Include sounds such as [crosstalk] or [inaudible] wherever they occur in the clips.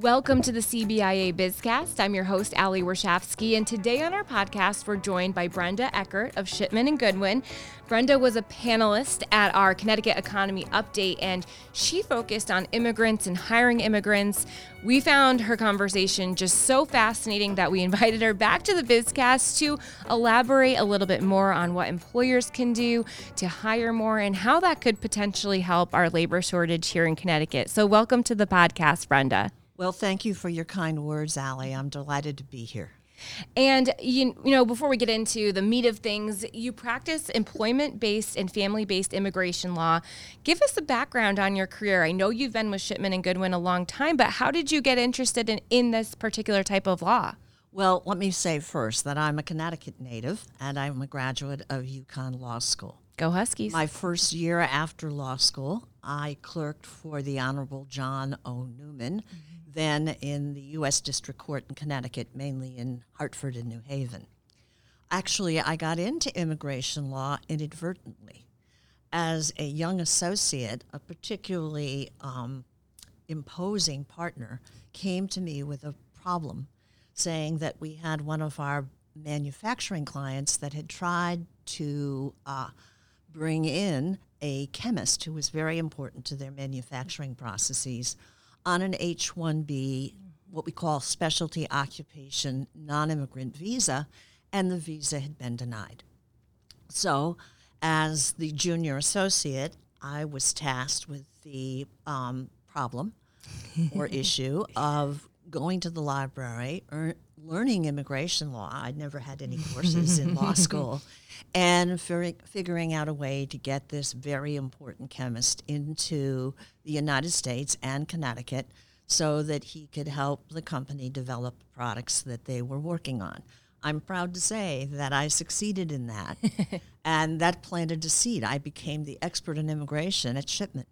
Welcome to the CBIA Bizcast. I'm your host, Ali Warshafsky, and today on our podcast, we're joined by Brenda Eckert of Shipman and Goodwin. Brenda was a panelist at our Connecticut Economy Update, and she focused on immigrants and hiring immigrants. We found her conversation just so fascinating that we [laughs] invited her back to the Bizcast to elaborate a little bit more on what employers can do to hire more and how that could potentially help our labor shortage here in Connecticut. So, welcome to the podcast, Brenda. Well, thank you for your kind words, Ali. I'm delighted to be here. And you, you know, before we get into the meat of things, you practice employment-based and family-based immigration law. Give us a background on your career. I know you've been with Shipman and Goodwin a long time, but how did you get interested in, in this particular type of law? Well, let me say first that I'm a Connecticut native and I'm a graduate of UConn Law School. Go Huskies. My first year after law school, I clerked for the Honorable Jon O. Newman. Mm-hmm then in the U.S. District Court in Connecticut, mainly in Hartford and New Haven. Actually, I got into immigration law inadvertently. As a young associate, a particularly um, imposing partner came to me with a problem, saying that we had one of our manufacturing clients that had tried to uh, bring in a chemist who was very important to their manufacturing processes on an H 1B, what we call specialty occupation non immigrant visa, and the visa had been denied. So, as the junior associate, I was tasked with the um, problem or [laughs] issue of going to the library, er, learning immigration law. I'd never had any courses in law [laughs] school, and figuring out a way to get this very important chemist into the United States and Connecticut so that he could help the company develop products that they were working on. I'm proud to say that I succeeded in that, [laughs] and that planted a seed. I became the expert in immigration at Shipman.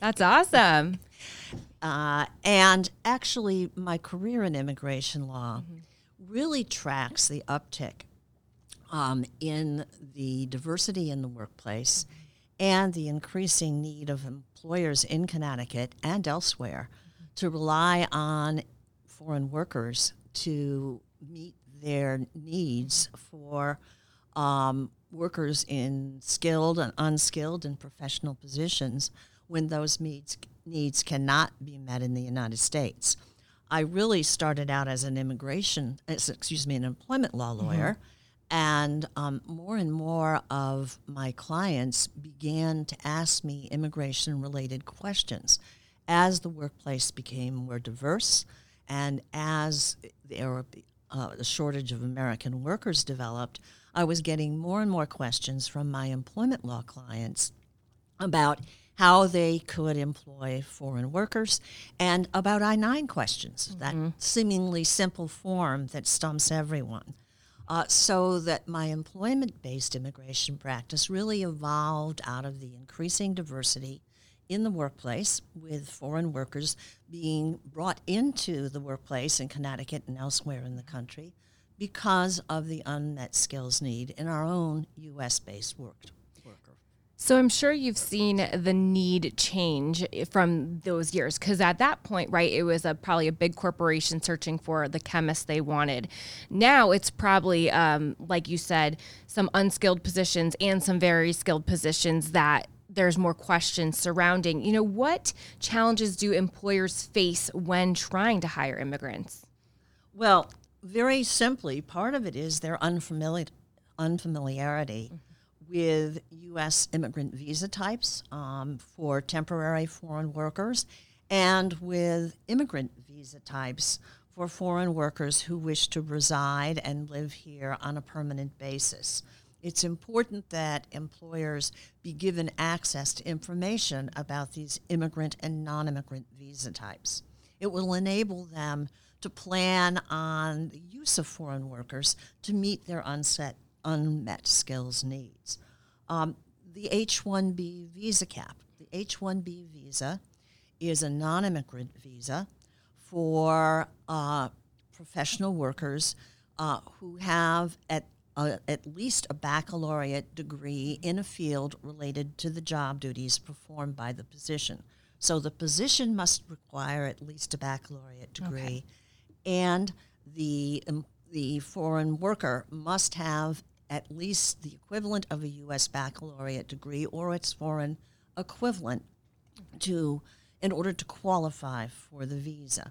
That's awesome. [laughs] Uh, and actually, my career in immigration law mm-hmm. really tracks the uptick um, in the diversity in the workplace mm-hmm. and the increasing need of employers in Connecticut and elsewhere mm-hmm. to rely on foreign workers to meet their needs for um, workers in skilled and unskilled and professional positions when those needs needs cannot be met in the United States. I really started out as an immigration, excuse me, an employment law mm-hmm. lawyer, mm-hmm. and um, more and more of my clients began to ask me immigration-related questions as the workplace became more diverse, and as there uh, the shortage of American workers developed. I was getting more and more questions from my employment law clients about how they could employ foreign workers, and about I 9 questions, mm-hmm. that seemingly simple form that stumps everyone. Uh, so that my employment based immigration practice really evolved out of the increasing diversity in the workplace, with foreign workers being brought into the workplace in Connecticut and elsewhere in the country because of the unmet skills need in our own U.S. based work. So I'm sure you've seen the need change from those years because at that point, right, it was a, probably a big corporation searching for the chemist they wanted. Now it's probably, um, like you said, some unskilled positions and some very skilled positions that there's more questions surrounding. You know, what challenges do employers face when trying to hire immigrants? Well, very simply, part of it is their unfamiliar unfamiliarity. Mm-hmm with U.S. immigrant visa types um, for temporary foreign workers and with immigrant visa types for foreign workers who wish to reside and live here on a permanent basis. It's important that employers be given access to information about these immigrant and non immigrant visa types. It will enable them to plan on the use of foreign workers to meet their unset unmet skills needs. Um, the H 1B visa cap. The H 1B visa is a non immigrant visa for uh, professional workers uh, who have at, uh, at least a baccalaureate degree in a field related to the job duties performed by the position. So the position must require at least a baccalaureate degree, and the um, the foreign worker must have at least the equivalent of a U.S. baccalaureate degree or its foreign equivalent to in order to qualify for the visa.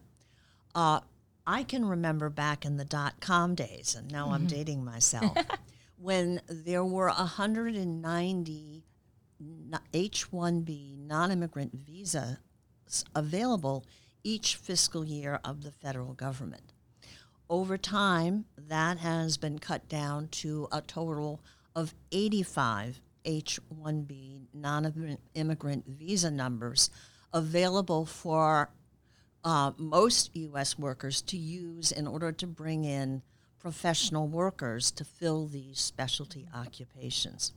Uh, I can remember back in the dot com days, and now I'm dating myself, [laughs] when there were 190 H 1B non immigrant visas available each fiscal year of the federal government. Over time, that has been cut down to a total of 85 H 1B non immigrant visa numbers available for uh, most U.S. workers to use in order to bring in professional workers to fill these specialty occupations.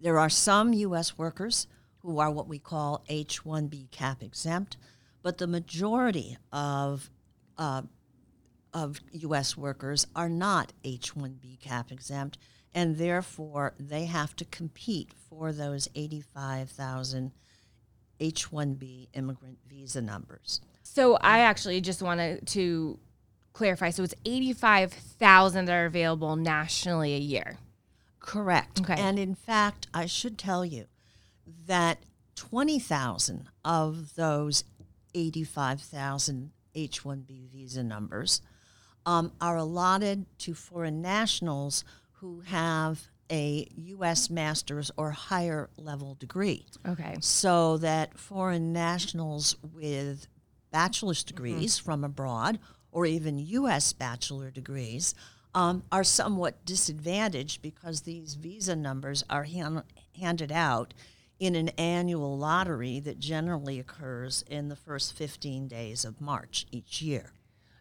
There are some U.S. workers who are what we call H 1B cap exempt, but the majority of uh, of U.S. workers are not H 1B cap exempt, and therefore they have to compete for those 85,000 H 1B immigrant visa numbers. So I actually just wanted to clarify. So it's 85,000 that are available nationally a year. Correct. Okay. And in fact, I should tell you that 20,000 of those 85,000 H 1B visa numbers um, are allotted to foreign nationals who have a U.S. master's or higher level degree. Okay. So that foreign nationals with bachelor's degrees from abroad or even U.S. bachelor degrees um, are somewhat disadvantaged because these visa numbers are han- handed out in an annual lottery that generally occurs in the first 15 days of March each year.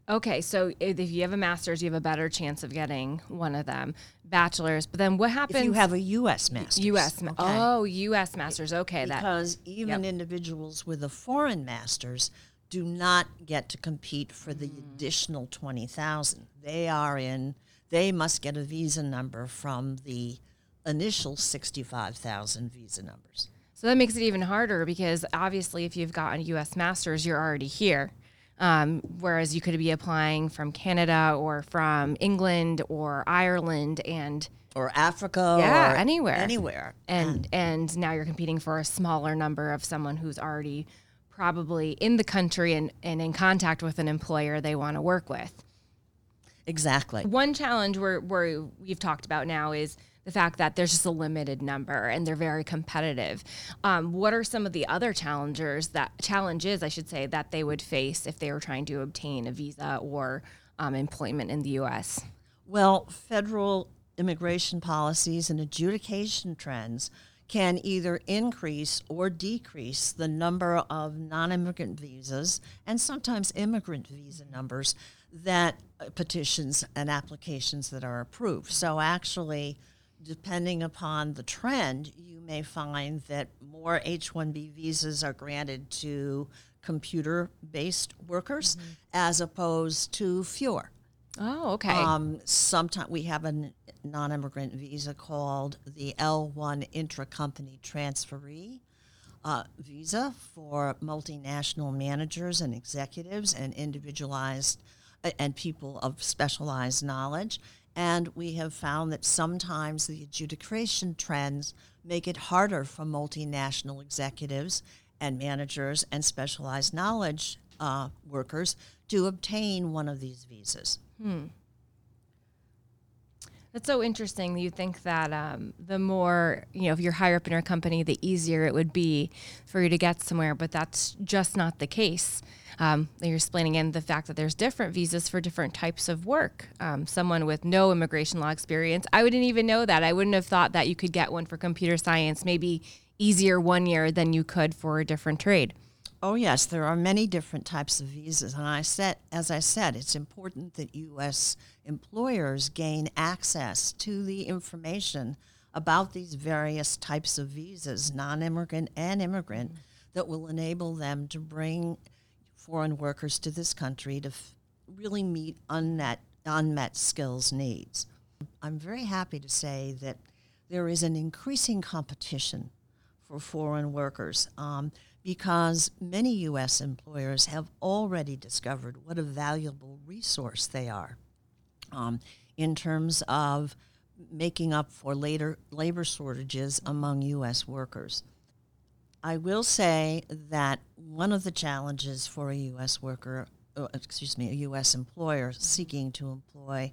Okay, so if you have a master's, you have a better chance of getting one of them. Bachelor's, but then what happens? If you have a U.S. master's. U.S. Ma- okay? Oh, U.S. masters. Okay, that. because even individuals with a foreign master's do not get to compete for the mm. additional 20,000. They are in they must get a visa number from the initial 65,000 visa numbers. So that makes it even harder because obviously, if you've gotten U.S. master's, you're already here. Um, whereas you could be applying from Canada or from England or Ireland, and Or Africa Yeah, or anywhere. Anywhere. and and now you're competing for a smaller number of someone who's already probably in the country and, and in contact with an employer they want to work with. Exactly. One challenge we're, we're, we've talked about now is the fact that there's just a limited number and they're very competitive. Um, what are some of the other challengers that challenges I should say that they would face if they were trying to obtain a visa or um, employment in the U.S.? Well, federal immigration policies and adjudication trends can either increase or decrease the number of non immigrant visas and sometimes immigrant visa numbers that uh, petitions and applications that are approved. So, actually, depending upon the trend, you may find that more H 1B visas are granted to computer based workers as opposed to fewer. Oh, okay. Um, sometimes we have a non-immigrant visa called the L1 intra-company transferee uh, visa for multinational managers and executives and individualized uh, and people of specialized knowledge. And we have found that sometimes the adjudication trends make it harder for multinational executives and managers and specialized knowledge uh, workers to obtain one of these visas. Hmm. That's so interesting. You think that um, the more, you know, if you're higher up in your company, the easier it would be for you to get somewhere, but that's just not the case. Um, you're explaining in the fact that there's different visas for different types of work. Um, someone with no immigration law experience, I wouldn't even know that. I wouldn't have thought that you could get one for computer science, maybe easier one year than you could for a different trade. Oh yes, there are many different types of visas, and I said, as I said, it's important that U.S. employers gain access to the information about these various types of visas, non-immigrant and immigrant, that will enable them to bring foreign workers to this country to f- really meet unmet unmet skills needs. I'm very happy to say that there is an increasing competition for for foreign workers um, because many U.S. employers have already discovered what a valuable resource they are um, in terms of making up for later labor shortages among U.S. workers. I will say that one of the challenges for a U.S. worker, uh, excuse me, a U.S. employer seeking to employ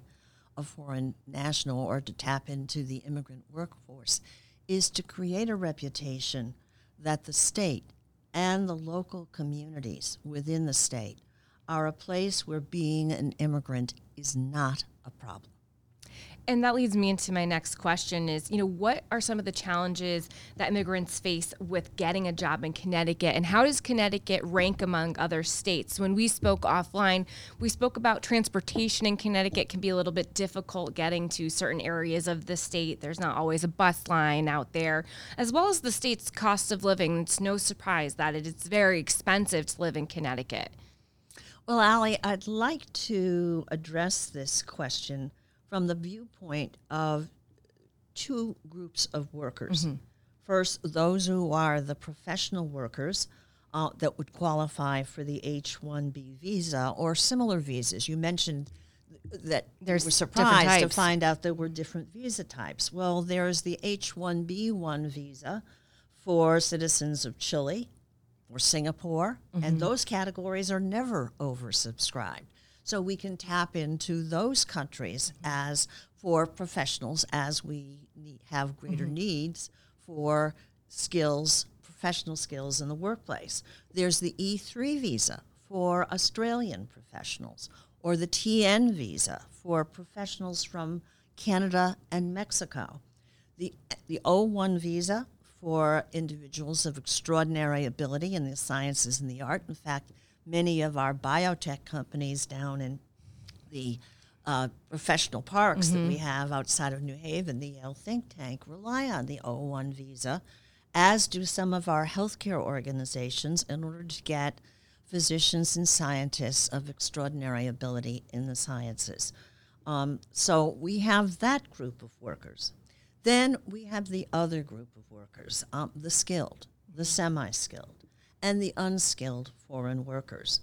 a foreign national or to tap into the immigrant workforce is to create a reputation that the state and the local communities within the state are a place where being an immigrant is not a problem. And that leads me into my next question is, you know, what are some of the challenges that immigrants face with getting a job in Connecticut and how does Connecticut rank among other states? When we spoke offline, we spoke about transportation in Connecticut can be a little bit difficult getting to certain areas of the state. There's not always a bus line out there, as well as the state's cost of living. It's no surprise that it is very expensive to live in Connecticut. Well, Allie, I'd like to address this question from the viewpoint of two groups of workers. Mm-hmm. First, those who are the professional workers uh, that would qualify for the H 1B visa or similar visas. You mentioned that there's were surprised to find out there were different visa types. Well, there's the H 1B1 visa for citizens of Chile or Singapore, mm-hmm. and those categories are never oversubscribed. So we can tap into those countries as for professionals as we need, have greater mm-hmm. needs for skills, professional skills in the workplace. There's the E3 visa for Australian professionals, or the TN visa for professionals from Canada and Mexico. The, the O1 visa for individuals of extraordinary ability in the sciences and the art. In fact, many of our biotech companies down in the uh, professional parks mm-hmm. that we mm-hmm. have outside of New Haven, the Yale think tank, rely on the O1 visa, as do some of our healthcare organizations, in order to get physicians and scientists of extraordinary ability in the sciences. Um, so we have that group of workers. Then we have the other group of workers, um, the skilled, the semi skilled and the unskilled foreign workers.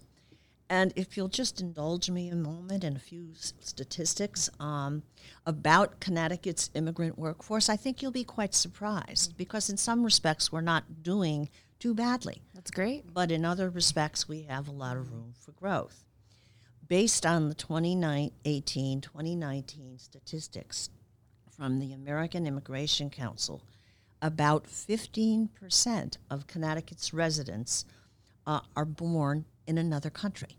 And if you'll just indulge me a moment in a few statistics um, about Connecticut's immigrant workforce, I think you'll be quite surprised because, in some respects, we're not doing too badly. That's great. But in other respects, we have a lot of room for growth. Based on the 2018 2019 statistics from the American Immigration Council, about 15% of Connecticut's residents uh, are born in another country.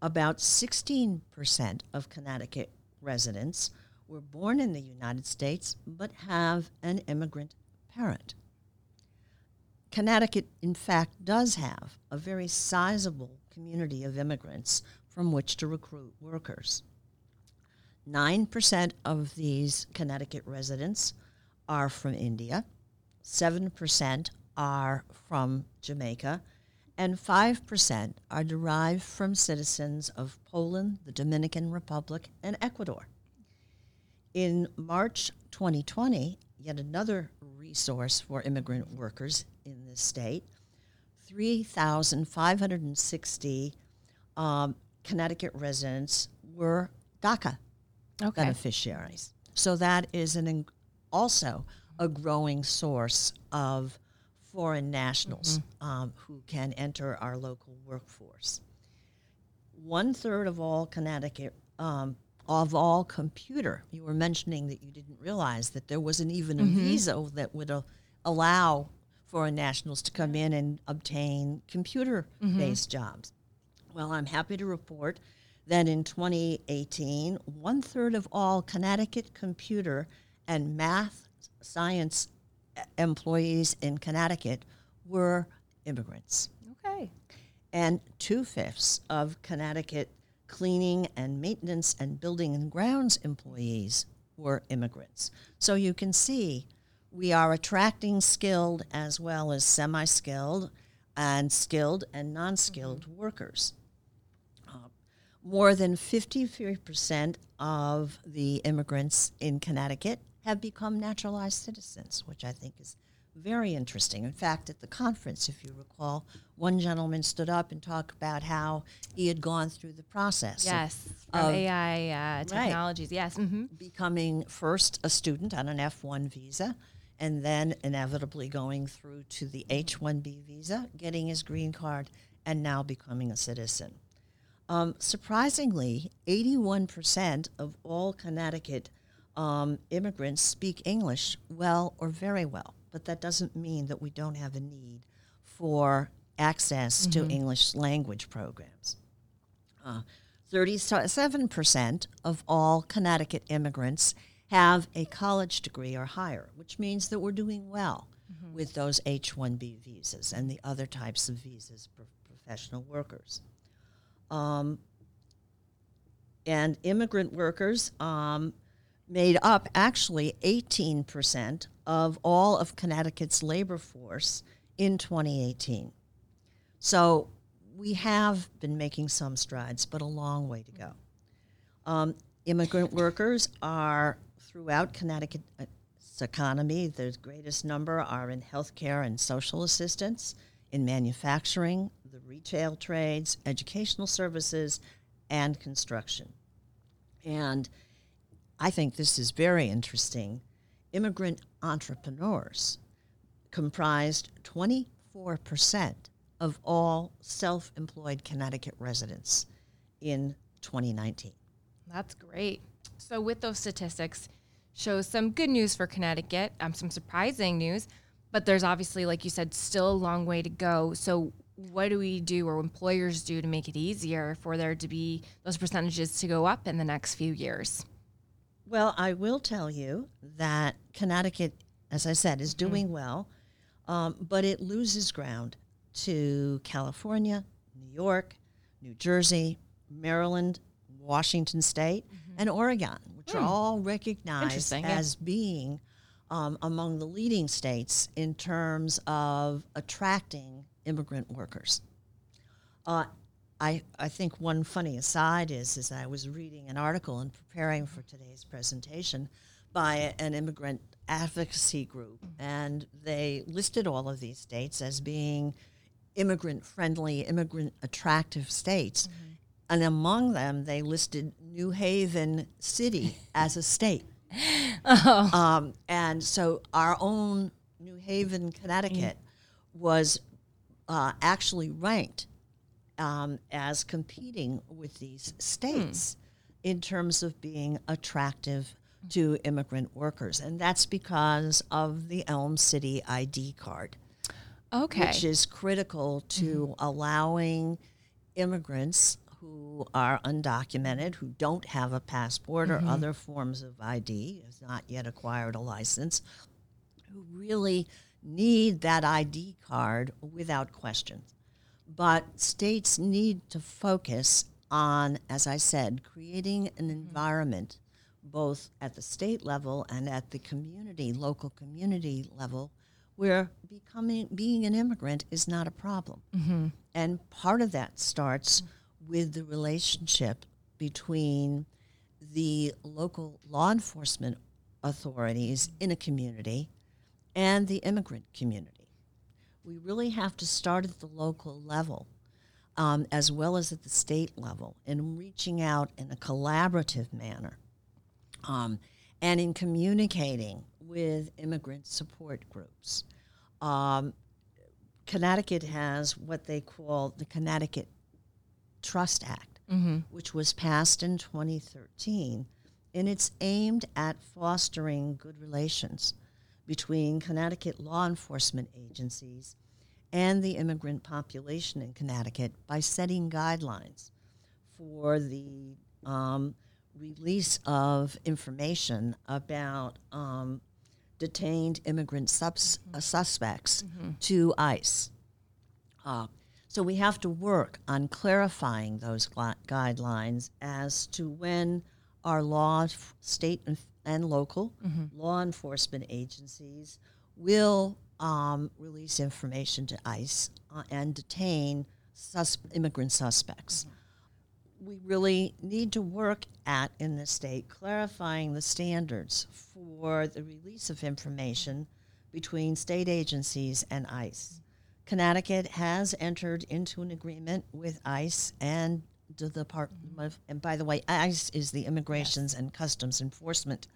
About 16% of Connecticut residents were born in the United States but have an immigrant parent. Connecticut, in fact, does have a very sizable community of immigrants from which to recruit workers. 9% of these Connecticut residents are from India, 7% are from Jamaica, and 5% are derived from citizens of Poland, the Dominican Republic, and Ecuador. In March 2020, yet another resource for immigrant workers in this state, 3,560 um, Connecticut residents were DACA okay. beneficiaries. So that is an also a growing source of foreign nationals mm-hmm. um, who can enter our local workforce. One third of all Connecticut, um, of all computer, you were mentioning that you didn't realize that there wasn't even a mm-hmm. visa that would uh, allow foreign nationals to come in and obtain computer based mm-hmm. jobs. Well, I'm happy to report that in 2018, one third of all Connecticut computer and math science employees in Connecticut were immigrants. Okay. And two fifths of Connecticut cleaning and maintenance and building and grounds employees were immigrants. So you can see we are attracting skilled as well as semi skilled and skilled and non skilled mm-hmm. workers. Uh, more than 53% of the immigrants in Connecticut have become naturalized citizens, which I think is very interesting. In fact, at the conference, if you recall, one gentleman stood up and talked about how he had gone through the process. of Yes, from of- AI uh, technologies. Yes. hmm becoming first a student on an F 1 visa and then inevitably going through to the H 1B visa, getting his green card, and now becoming a citizen. Um, surprisingly, 81% of all Connecticut um, immigrants speak English well or very well, but that doesn't mean that we don't have a need for access to English language programs. Uh, 37% of all Connecticut immigrants have a college degree or higher, which means that we're doing well with those H 1B visas and the other types of visas for professional workers. Um, and immigrant workers um, made up actually 18% of all of Connecticut's labor force in 2018. So we have been making some strides, but a long way to go. Um, immigrant workers are throughout Connecticut's economy. The greatest number are in healthcare and social assistance, in manufacturing, the retail trades, educational services, and construction. And I think this is very interesting. Immigrant entrepreneurs comprised 24% of all self employed Connecticut residents in 2019. That's great. So, with those statistics, shows some good news for Connecticut, um, some surprising news, but there's obviously, like you said, still a long way to go. So, what do we do or employers do to make it easier for there to be those percentages to go up in the next few years? Well, I will tell you that Connecticut, as I said, is doing well, um, but it loses ground to California, New York, New Jersey, Maryland, Washington State, and Oregon, which are all recognized Interesting, yeah. as being um, among the leading states in terms of attracting immigrant workers. Uh, I, I think one funny aside is is I was reading an article and preparing for today's presentation by an immigrant advocacy group, and they listed all of these states as being immigrant friendly, immigrant attractive states. And among them, they listed New Haven City [laughs] as a state. Um, and so our own New Haven, Connecticut, was uh, actually ranked um, as competing with these states in terms of being attractive to immigrant workers. And that's because of the Elm City ID card, Okay. which is critical to allowing immigrants who are undocumented, who don't have a passport or other forms of ID, has not yet acquired a license, who really need that ID card without question. But states need to focus on, as I said, creating an mm-hmm. environment both at the state level and at the community, local community level, where becoming being an immigrant is not a problem. Mm-hmm. And part of that starts with the relationship between the local law enforcement authorities in a community and the immigrant community. We really have to start at the local level um, as well as at the state level in reaching out in a collaborative manner um, and in communicating with immigrant support groups. Um, Connecticut has what they call the Connecticut Trust Act, which was passed in 2013, and it's aimed at fostering good relations between Connecticut law enforcement agencies and the immigrant population in Connecticut by setting guidelines for the um, release of information about um, detained immigrant subs- uh, suspects to ICE. Uh, so we have to work on clarifying those gui- guidelines as to when our law, f- state and, and local law enforcement agencies will um, release information to ICE uh, and detain sus- immigrant suspects. We really need to work at in the state clarifying the standards for the release of information between state agencies and ICE. Connecticut has entered into an agreement with ICE and the Department of, and by the way, ICE is the Immigrations and Customs Enforcement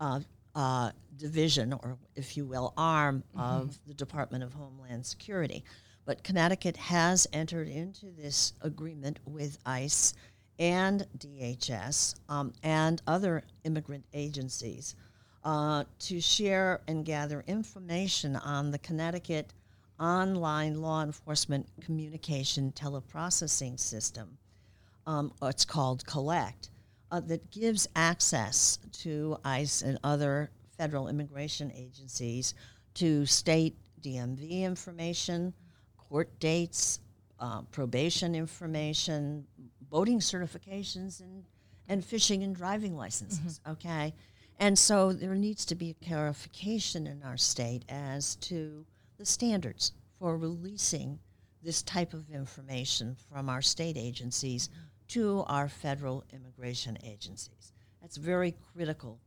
uh, uh, Division, or if you will, arm of the Department of Homeland Security. But Connecticut has entered into this agreement with ICE and DHS um, and other immigrant agencies uh, to share and gather information on the Connecticut online law enforcement communication teleprocessing system. Um, it's called Collect, uh, that gives access to ICE and other federal immigration agencies to state DMV information, court dates, uh, probation information, boating certifications, and, and fishing and driving licenses. Okay? And so there needs to be a clarification in our state as to the standards for releasing this type of information from our state agencies to our federal immigration agencies. That's very critical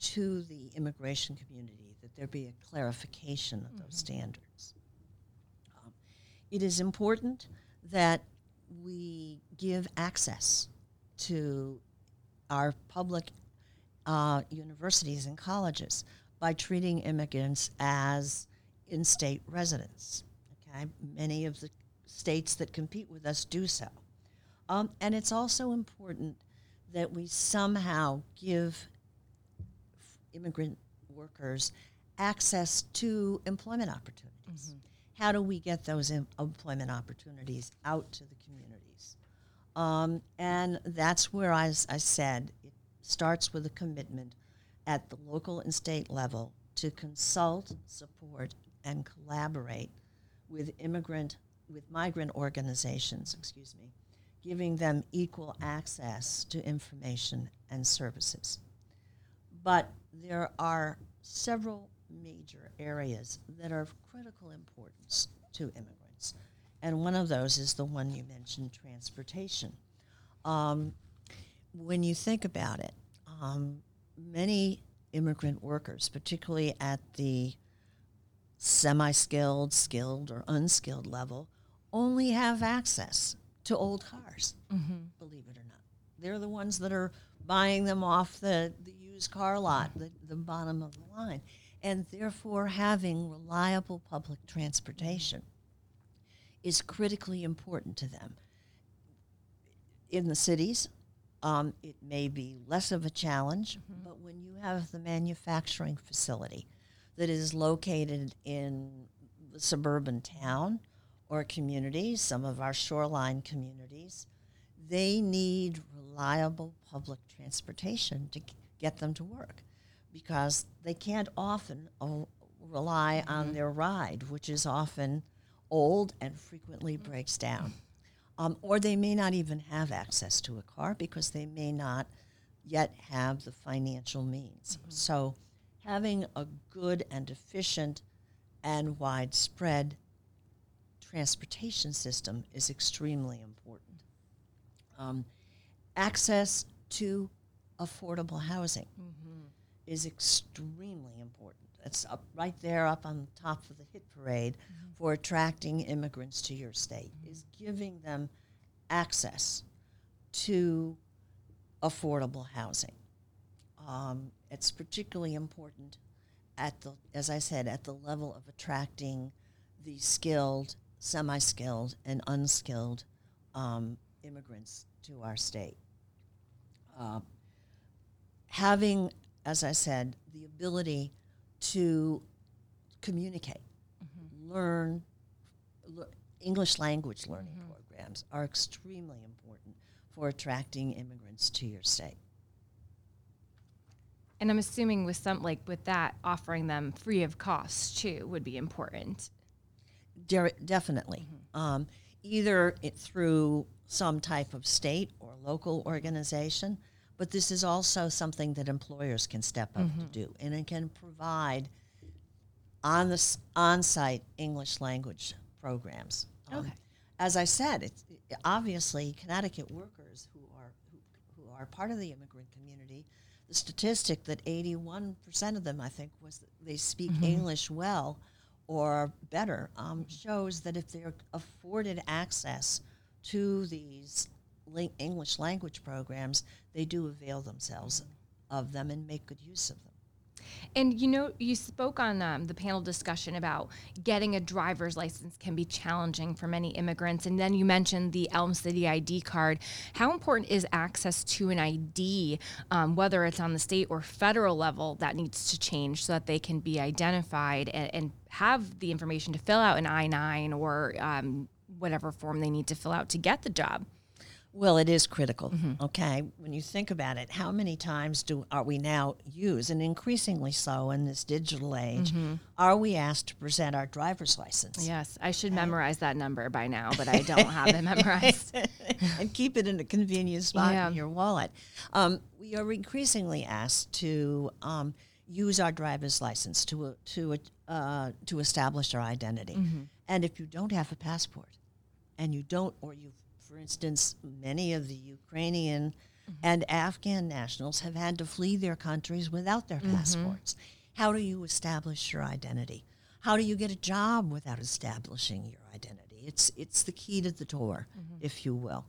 to the immigration community that there be a clarification of those standards. Um, it is important that we give access to our public uh, universities and colleges by treating immigrants as in state residents. Okay? Many of the states that compete with us do so. Um, and it's also important that we somehow give immigrant workers access to employment opportunities. How do we get those em- employment opportunities out to the communities? Um, and that's where, I, as I said, it starts with a commitment at the local and state level to consult, support, and collaborate with immigrant, with migrant organizations, excuse me, giving them equal access to information and services. But there are several major areas that are of critical importance to immigrants. And one of those is the one you mentioned transportation. Um, when you think about it, um, many immigrant workers, particularly at the semi skilled, skilled, or unskilled level, only have access to old cars, believe it or not. They're the ones that are buying them off the, the used car lot, the, the bottom of the line, and therefore having reliable public transportation is critically important to them. In the cities, um, it may be less of a challenge, but when you have the manufacturing facility that is located in the suburban town or communities, some of our shoreline communities, they need reliable public transportation to get them to work because they can't often uh, rely on their ride, which is often old and frequently breaks down. Um, or they may not even have access to a car because they may not yet have the financial means. So, having a good and efficient and widespread transportation system is extremely important. Um, access to affordable housing is extremely important. It's up right there, up on top of the hit parade for attracting immigrants to your state. Is giving them access to affordable housing. Um, it's particularly important at the, as I said, at the level of attracting the skilled, semi-skilled, and unskilled um, immigrants to our state. Uh, having, as I said, the ability to communicate, learn, lear- English language learning programs are extremely important for attracting immigrants to your state. And I'm assuming with some like with that offering them free of cost too would be important. Der- definitely. Um, either it through some type of state or local organization, but this is also something that employers can step up to do, and it can provide on the s- on-site English language programs. Um, Okay. As I said, it's obviously Connecticut workers who are who, who are part of the immigrant community the statistic that 81% of them, I think, was they speak English well or better, um, shows that if they're afforded access to these English language programs, they do avail themselves of them and make good use of them. And you know, you spoke on um, the panel discussion about getting a driver's license can be challenging for many immigrants. And then you mentioned the Elm City ID card. How important is access to an ID, um, whether it's on the state or federal level, that needs to change so that they can be identified and, and have the information to fill out an I 9 or um, whatever form they need to fill out to get the job? Well, it is critical. Okay, when you think about it, how many times do are we now use, and increasingly so in this digital age, are we asked to present our driver's license Yes, I should memorize that number by now, but I don't have it [laughs] memorized. [laughs] and keep it in a convenient spot Yeah. in your wallet? Um, we are increasingly asked to um, use our driver's license to to uh, to establish our identity, and if you don't have a passport, and you don't, or you, for instance, many of the Ukrainian and Afghan nationals have had to flee their countries without their passports. How do you establish your identity? How do you get a job without establishing your identity? It's it's the key to the door, if you will,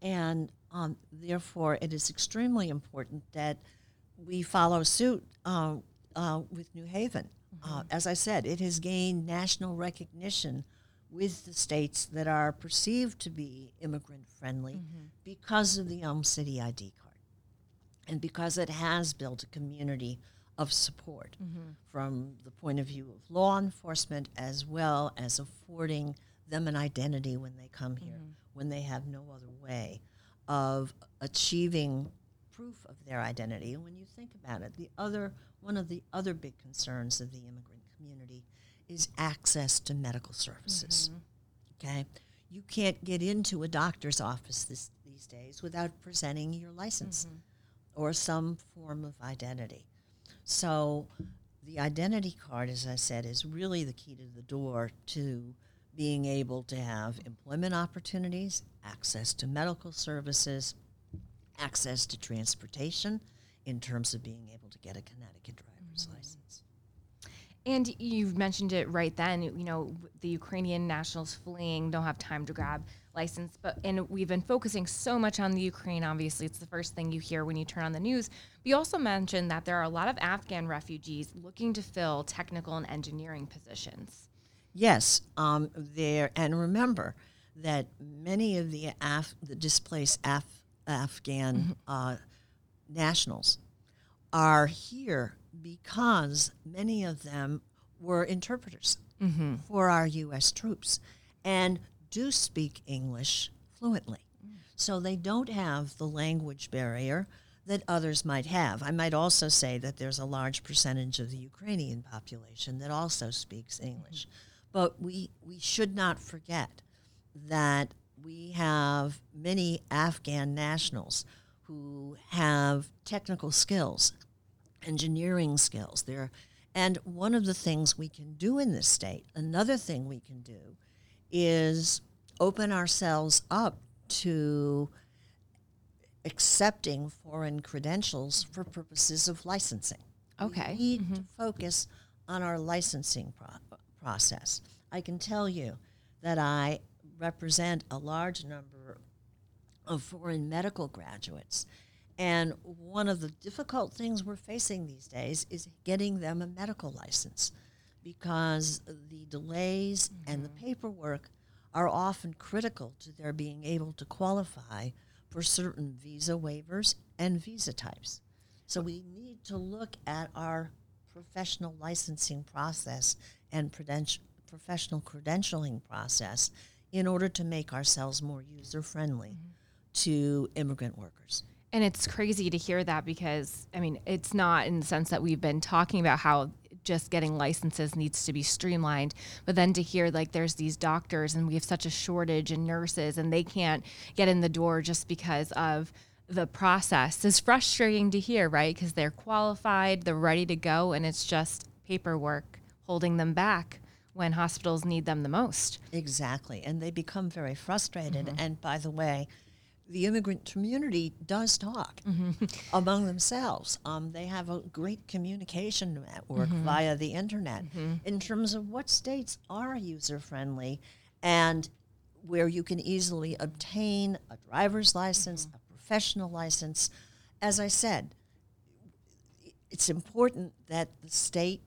and um, therefore it is extremely important that we follow suit uh, uh, with New Haven. Uh, as I said, it has gained national recognition with the states that are perceived to be immigrant friendly mm-hmm. because of the Elm City ID card and because it has built a community of support mm-hmm. from the point of view of law enforcement as well as affording them an identity when they come here, mm-hmm. when they have no other way of achieving proof of their identity. And when you think about it, the other one of the other big concerns of the immigrant community is access to medical services. Mm-hmm. Okay, you can't get into a doctor's office this, these days without presenting your license mm-hmm. or some form of identity. So, the identity card, as I said, is really the key to the door to being able to have employment opportunities, access to medical services, access to transportation in terms of being able to get a Connecticut driver's mm-hmm. license. And you've mentioned it right then. You know, the Ukrainian nationals fleeing don't have time to grab license, but and we've been focusing so much on the Ukraine. Obviously, it's the first thing you hear when you turn on the news. But you also mentioned that there are a lot of Afghan refugees looking to fill technical and engineering positions. Yes, um, there and remember that many of the Af- the displaced Af- Afghan uh, nationals are here because many of them were interpreters mm-hmm. for our U.S. troops and do speak English fluently. Mm. So they don't have the language barrier that others might have. I might also say that there's a large percentage of the Ukrainian population that also speaks English. Mm-hmm. But we, we should not forget that we have many Afghan nationals who have technical skills, engineering skills. There, and one of the things we can do in this state, another thing we can do, is open ourselves up to accepting foreign credentials for purposes of licensing. Okay. We need to mm-hmm. focus on our licensing pro- process. I can tell you that I represent a large number of foreign medical graduates. And one of the difficult things we're facing these days is getting them a medical license because the delays and the mm-hmm. paperwork are often critical to their being able to qualify for certain visa waivers and visa types. So we need to look at our professional licensing process and professional credentialing process in order to make ourselves more user friendly mm-hmm. to immigrant workers. And it's crazy to hear that because, I mean, it's not in the sense that we've been talking about how just getting licenses needs to be streamlined, but then to hear like there's these doctors and we have such a shortage in nurses and they can't get in the door just because of the process is frustrating to hear, right? Because they're qualified, they're ready to go, and it's just paperwork holding them back when hospitals need them the most. Exactly. And they become very frustrated. Mm-hmm. And by the way, the immigrant community does talk mm-hmm. among themselves. Um, they have a great communication network mm-hmm. via the internet mm-hmm. in terms of what states are user friendly and where you can easily obtain a driver's license, a professional license. As I said, it's important that the state,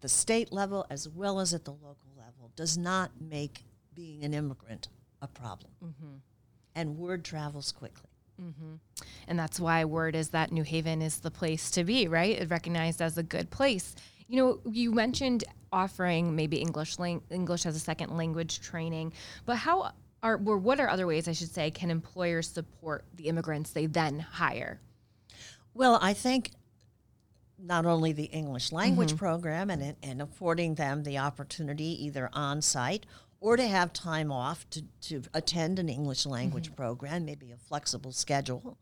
the state level as well as at the local level, does not make being an immigrant a problem. And word travels quickly. Mm-hmm. And that's why word is that New Haven is the place to be, right? It's recognized as a good place. You know, you mentioned offering maybe English lang- English as a second language training, but how are or what are other ways I should say can employers support the immigrants they then hire? Well, I think not only the English language mm-hmm. program and, and affording them the opportunity either on site or to have time off to, to attend an English language program, maybe a flexible schedule.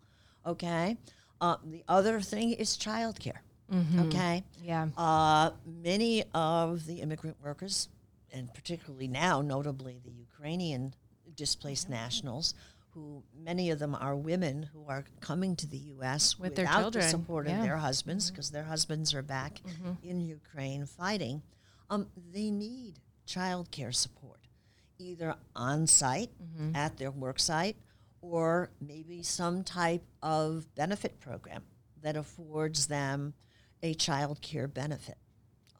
Okay. Uh, the other thing is childcare. Okay. Yeah. Uh, many of the immigrant workers, and particularly now, notably the Ukrainian displaced nationals, who many of them are women who are coming to the U.S. With their without children, the support yeah. of their husbands, because their husbands are back in Ukraine fighting. Um, they need childcare support, either on site at their work site or maybe some type of benefit program that affords them a child care benefit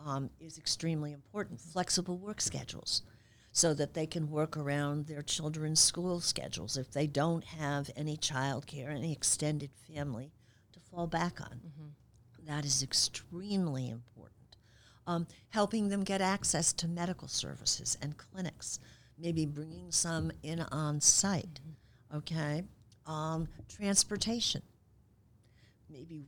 um, is extremely important. Flexible work schedules so that they can work around their children's school schedules if they don't have any child care, any extended family to fall back on. That is extremely important. Um, helping them get access to medical services and clinics, maybe bringing some in on site, mm-hmm. okay? Um, transportation maybe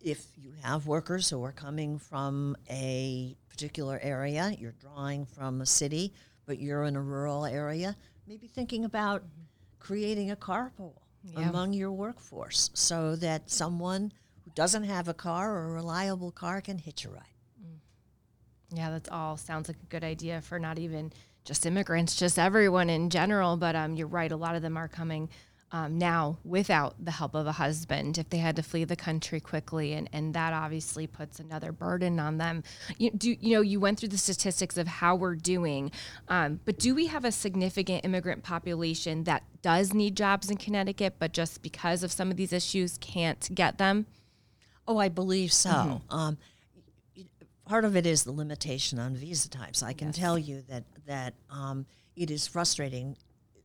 if you have workers who are coming from a particular area, you're drawing from a city, but you're in a rural area, maybe thinking about mm-hmm. creating a carpool Yeah. among your workforce so that someone who doesn't have a car or a reliable car can hitch a ride. Mm. Yeah, that's all sounds like a good idea for not even just immigrants, just everyone in general. But um, you're right, a lot of them are coming um, now without the help of a husband if they had to flee the country quickly, and, and that obviously puts another burden on them. You do you know you went through the statistics of how we're doing, um, but do we have a significant immigrant population that does need jobs in Connecticut, but just because of some of these issues can't get them? Oh, I believe so. Um, y- y- part of it is the limitation on visa types. I can tell you that that um, it is frustrating,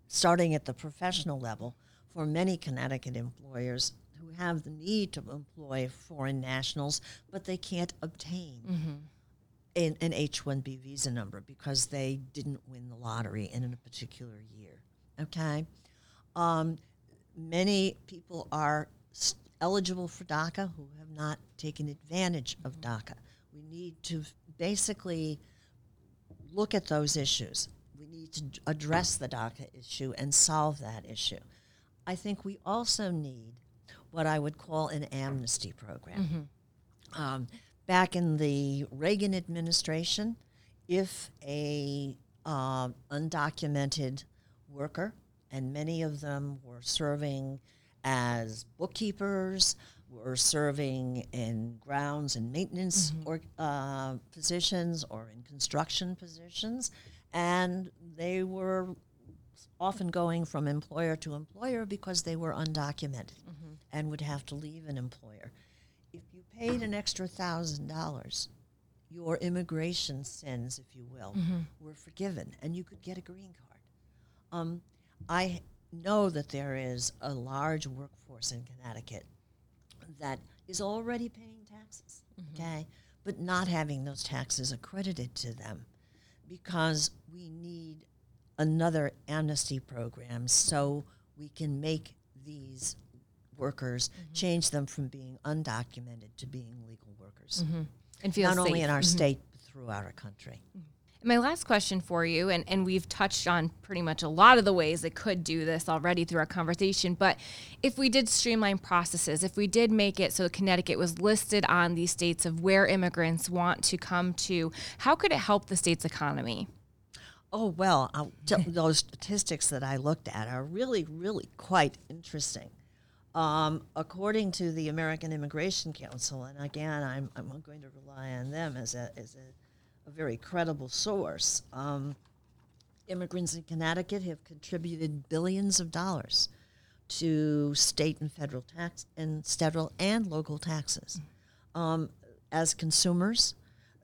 starting at the professional level, for many Connecticut employers who have the need to employ foreign nationals, but they can't obtain an, an H-1B visa number because they didn't win the lottery in a particular year. Okay, um, many people are eligible for DACA who have not taken advantage of DACA. We need to basically look at those issues. We need to address the DACA issue and solve that issue. I think we also need what I would call an amnesty program. Um, back in the Reagan administration, if a uh, undocumented worker, and many of them were serving as bookkeepers, were serving in grounds and maintenance or uh, positions or in construction positions, and they were often going from employer to employer because they were undocumented and would have to leave an employer. If you paid an extra thousand dollars, your immigration sins, if you will, were forgiven, and you could get a green card. Um, I know that there is a large workforce in Connecticut that is already paying taxes, mm-hmm. okay, but not having those taxes accredited to them because we need another amnesty program so we can make these workers mm-hmm. change them from being undocumented to being legal workers, mm-hmm. And feel not only in our state but throughout our country. My last question for you, and, and we've touched on pretty much a lot of the ways it could do this already through our conversation, but if we did streamline processes, if we did make it so Connecticut was listed on these states of where immigrants want to come to, how could it help the state's economy? Oh, well, t- those statistics that I looked at are really, really quite interesting. Um, according to the American Immigration Council, and again, I'm, I'm going to rely on them as a, as a, a very credible source, um, immigrants in Connecticut have contributed billions of dollars to state and federal tax and federal and local taxes. Um, as consumers,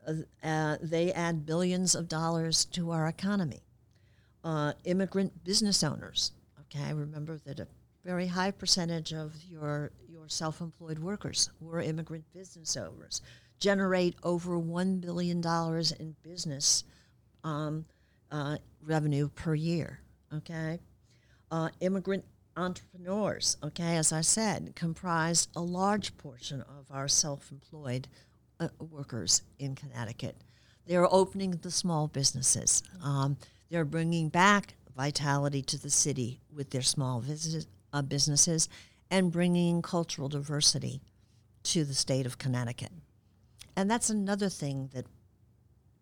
uh, uh, they add billions of dollars to our economy. Uh, immigrant business owners, okay, remember that a very high percentage of your your self-employed workers were immigrant business owners, generate over one billion dollars in business um, uh, revenue per year. Okay, uh, immigrant entrepreneurs, okay, as I said, comprise a large portion of our self-employed uh, workers in Connecticut. They're opening the small businesses. Um, they're bringing back vitality to the city with their small visit, uh, businesses and bringing cultural diversity to the state of Connecticut. And that's another thing that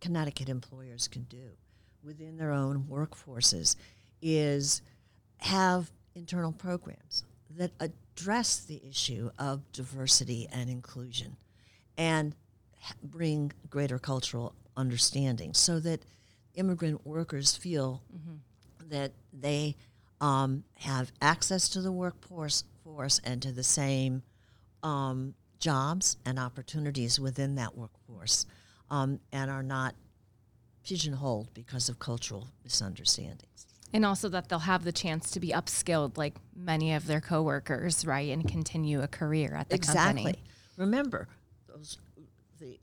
Connecticut employers can do within their own workforces is have internal programs that address the issue of diversity and inclusion and bring greater cultural understanding so that immigrant workers feel mm-hmm. that they um, have access to the workforce force and to the same um, jobs and opportunities within that workforce um, and are not pigeonholed because of cultural misunderstandings. And also that they'll have the chance to be upskilled like many of their coworkers, right, and continue a career at the exactly. company. Remember, those the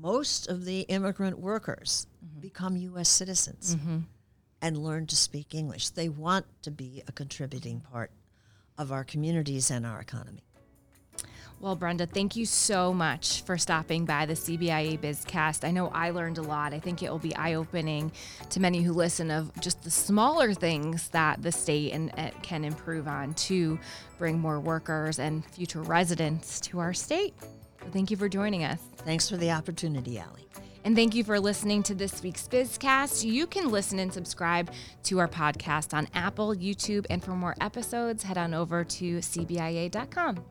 most of the immigrant workers mm-hmm. become U.S. citizens mm-hmm. and learn to speak English. They want to be a contributing part of our communities and our economy. Well, Brenda, thank you so much for stopping by the CBIA Bizcast. I know I learned a lot. I think it will be eye opening to many who listen of just the smaller things that the state and uh, can improve on to bring more workers and future residents to our state. So thank you for joining us. Thanks for the opportunity, Allie. And thank you for listening to this week's Bizcast. You can listen and subscribe to our podcast on Apple, YouTube, and for more episodes, head on over to CBIA.com.